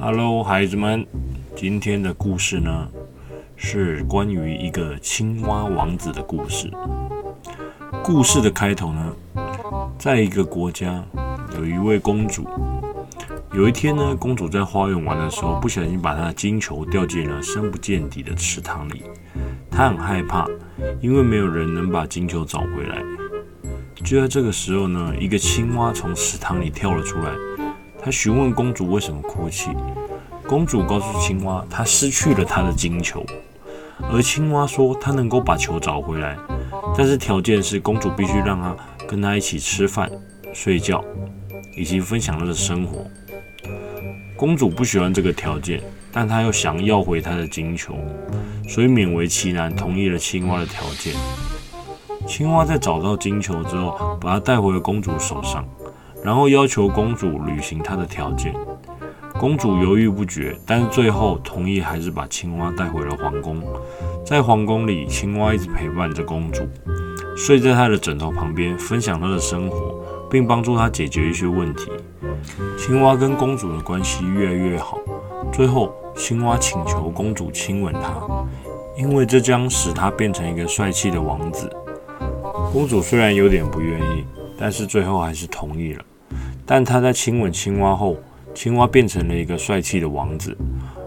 Hello，孩子们，今天的故事呢是关于一个青蛙王子的故事。故事的开头呢，在一个国家有一位公主。有一天呢，公主在花园玩的时候，不小心把她的金球掉进了深不见底的池塘里。她很害怕，因为没有人能把金球找回来。就在这个时候呢，一个青蛙从池塘里跳了出来。他询问公主为什么哭泣。公主告诉青蛙，她失去了她的金球。而青蛙说，她能够把球找回来，但是条件是公主必须让她跟她一起吃饭、睡觉，以及分享她的生活。公主不喜欢这个条件，但她又想要回她的金球，所以勉为其难同意了青蛙的条件。青蛙在找到金球之后，把它带回了公主手上。然后要求公主履行他的条件，公主犹豫不决，但是最后同意，还是把青蛙带回了皇宫。在皇宫里，青蛙一直陪伴着公主，睡在她的枕头旁边，分享她的生活，并帮助她解决一些问题。青蛙跟公主的关系越来越好，最后青蛙请求公主亲吻她，因为这将使她变成一个帅气的王子。公主虽然有点不愿意。但是最后还是同意了。但他在亲吻青蛙后，青蛙变成了一个帅气的王子。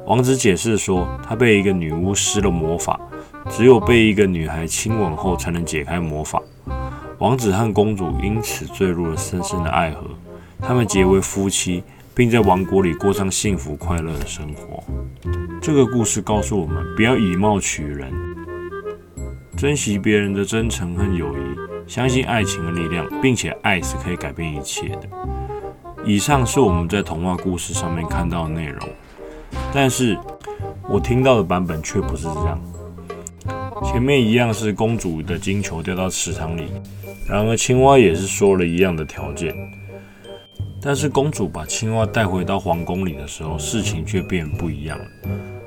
王子解释说，他被一个女巫施了魔法，只有被一个女孩亲吻后才能解开魔法。王子和公主因此坠入了深深的爱河，他们结为夫妻，并在王国里过上幸福快乐的生活。这个故事告诉我们，不要以貌取人，珍惜别人的真诚和友谊。相信爱情的力量，并且爱是可以改变一切的。以上是我们在童话故事上面看到的内容，但是我听到的版本却不是这样。前面一样是公主的金球掉到池塘里，然而青蛙也是说了一样的条件，但是公主把青蛙带回到皇宫里的时候，事情却变不一样了。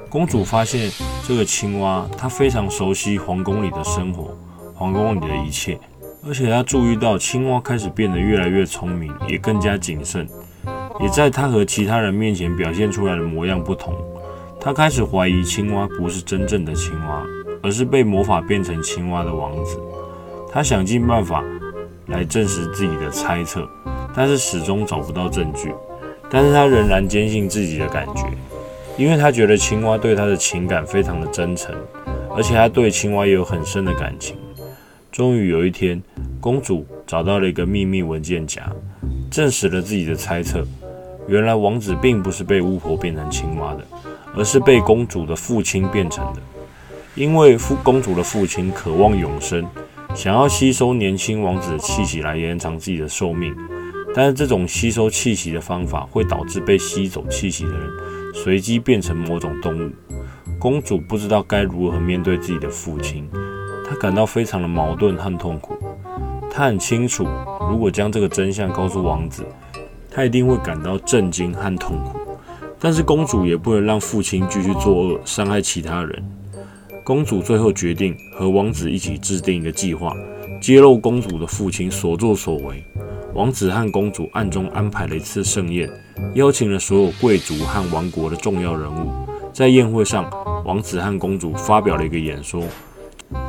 公主发现这个青蛙，它非常熟悉皇宫里的生活，皇宫里的一切。而且他注意到青蛙开始变得越来越聪明，也更加谨慎，也在他和其他人面前表现出来的模样不同。他开始怀疑青蛙不是真正的青蛙，而是被魔法变成青蛙的王子。他想尽办法来证实自己的猜测，但是始终找不到证据。但是他仍然坚信自己的感觉，因为他觉得青蛙对他的情感非常的真诚，而且他对青蛙也有很深的感情。终于有一天，公主找到了一个秘密文件夹，证实了自己的猜测。原来王子并不是被巫婆变成青蛙的，而是被公主的父亲变成的。因为父公主的父亲渴望永生，想要吸收年轻王子的气息来延长自己的寿命。但是这种吸收气息的方法会导致被吸走气息的人随机变成某种动物。公主不知道该如何面对自己的父亲。他感到非常的矛盾和痛苦。他很清楚，如果将这个真相告诉王子，他一定会感到震惊和痛苦。但是公主也不能让父亲继续作恶，伤害其他人。公主最后决定和王子一起制定一个计划，揭露公主的父亲所作所为。王子和公主暗中安排了一次盛宴，邀请了所有贵族和王国的重要人物。在宴会上，王子和公主发表了一个演说。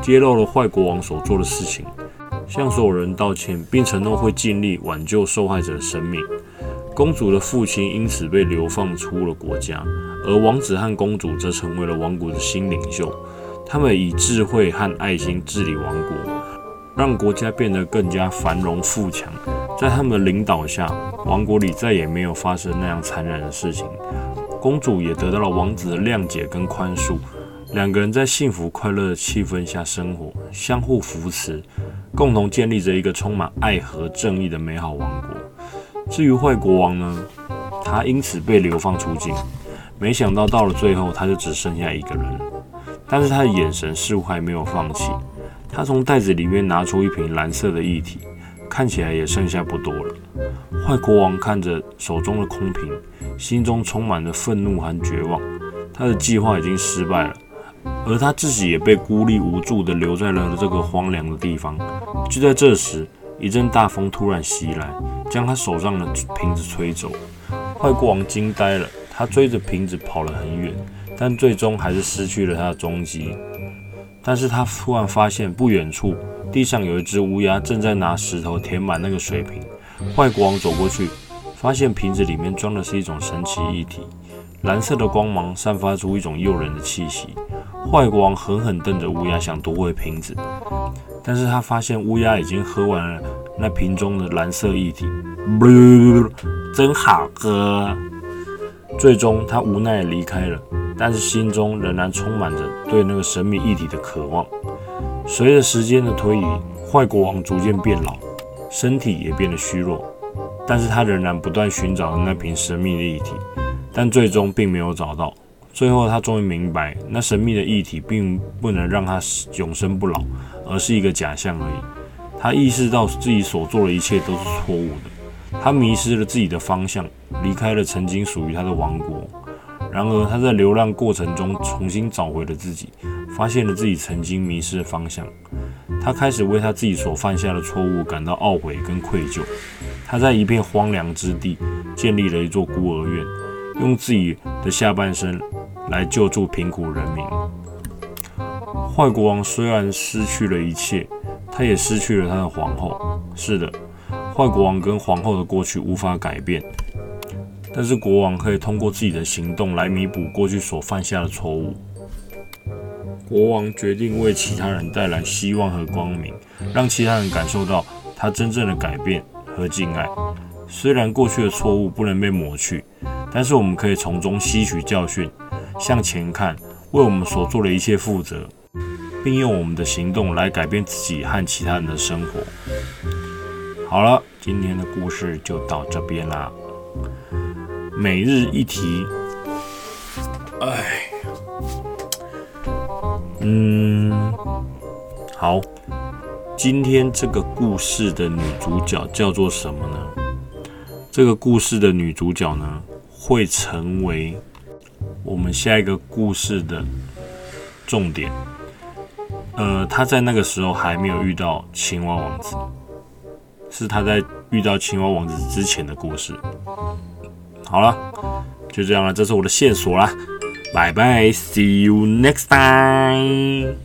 揭露了坏国王所做的事情，向所有人道歉，并承诺会尽力挽救受害者的生命。公主的父亲因此被流放出了国家，而王子和公主则成为了王国的新领袖。他们以智慧和爱心治理王国，让国家变得更加繁荣富强。在他们的领导下，王国里再也没有发生那样残忍的事情。公主也得到了王子的谅解跟宽恕。两个人在幸福快乐的气氛下生活，相互扶持，共同建立着一个充满爱和正义的美好王国。至于坏国王呢，他因此被流放出境。没想到到了最后，他就只剩下一个人了。但是他的眼神似乎还没有放弃。他从袋子里面拿出一瓶蓝色的液体，看起来也剩下不多了。坏国王看着手中的空瓶，心中充满了愤怒和绝望。他的计划已经失败了。而他自己也被孤立无助地留在了这个荒凉的地方。就在这时，一阵大风突然袭来，将他手上的瓶子吹走。坏国王惊呆了，他追着瓶子跑了很远，但最终还是失去了他的踪迹。但是他突然发现不远处地上有一只乌鸦正在拿石头填满那个水瓶。坏国王走过去，发现瓶子里面装的是一种神奇液体，蓝色的光芒散发出一种诱人的气息。坏国王狠狠瞪着乌鸦，想夺回瓶子，但是他发现乌鸦已经喝完了那瓶中的蓝色液体，真好喝。最终他无奈离开了，但是心中仍然充满着对那个神秘液体的渴望。随着时间的推移，坏国王逐渐变老，身体也变得虚弱，但是他仍然不断寻找那瓶神秘的液体，但最终并没有找到。最后，他终于明白，那神秘的异体并不能让他永生不老，而是一个假象而已。他意识到自己所做的一切都是错误的，他迷失了自己的方向，离开了曾经属于他的王国。然而，他在流浪过程中重新找回了自己，发现了自己曾经迷失的方向。他开始为他自己所犯下的错误感到懊悔跟愧疚。他在一片荒凉之地建立了一座孤儿院，用自己的下半生。来救助贫苦人民。坏国王虽然失去了一切，他也失去了他的皇后。是的，坏国王跟皇后的过去无法改变，但是国王可以通过自己的行动来弥补过去所犯下的错误。国王决定为其他人带来希望和光明，让其他人感受到他真正的改变和敬爱。虽然过去的错误不能被抹去，但是我们可以从中吸取教训。向前看，为我们所做的一切负责，并用我们的行动来改变自己和其他人的生活。好了，今天的故事就到这边啦。每日一题，哎，嗯，好，今天这个故事的女主角叫做什么呢？这个故事的女主角呢，会成为。我们下一个故事的重点，呃，他在那个时候还没有遇到青蛙王子，是他在遇到青蛙王子之前的故事。好了，就这样了，这是我的线索啦，拜拜，see you next time。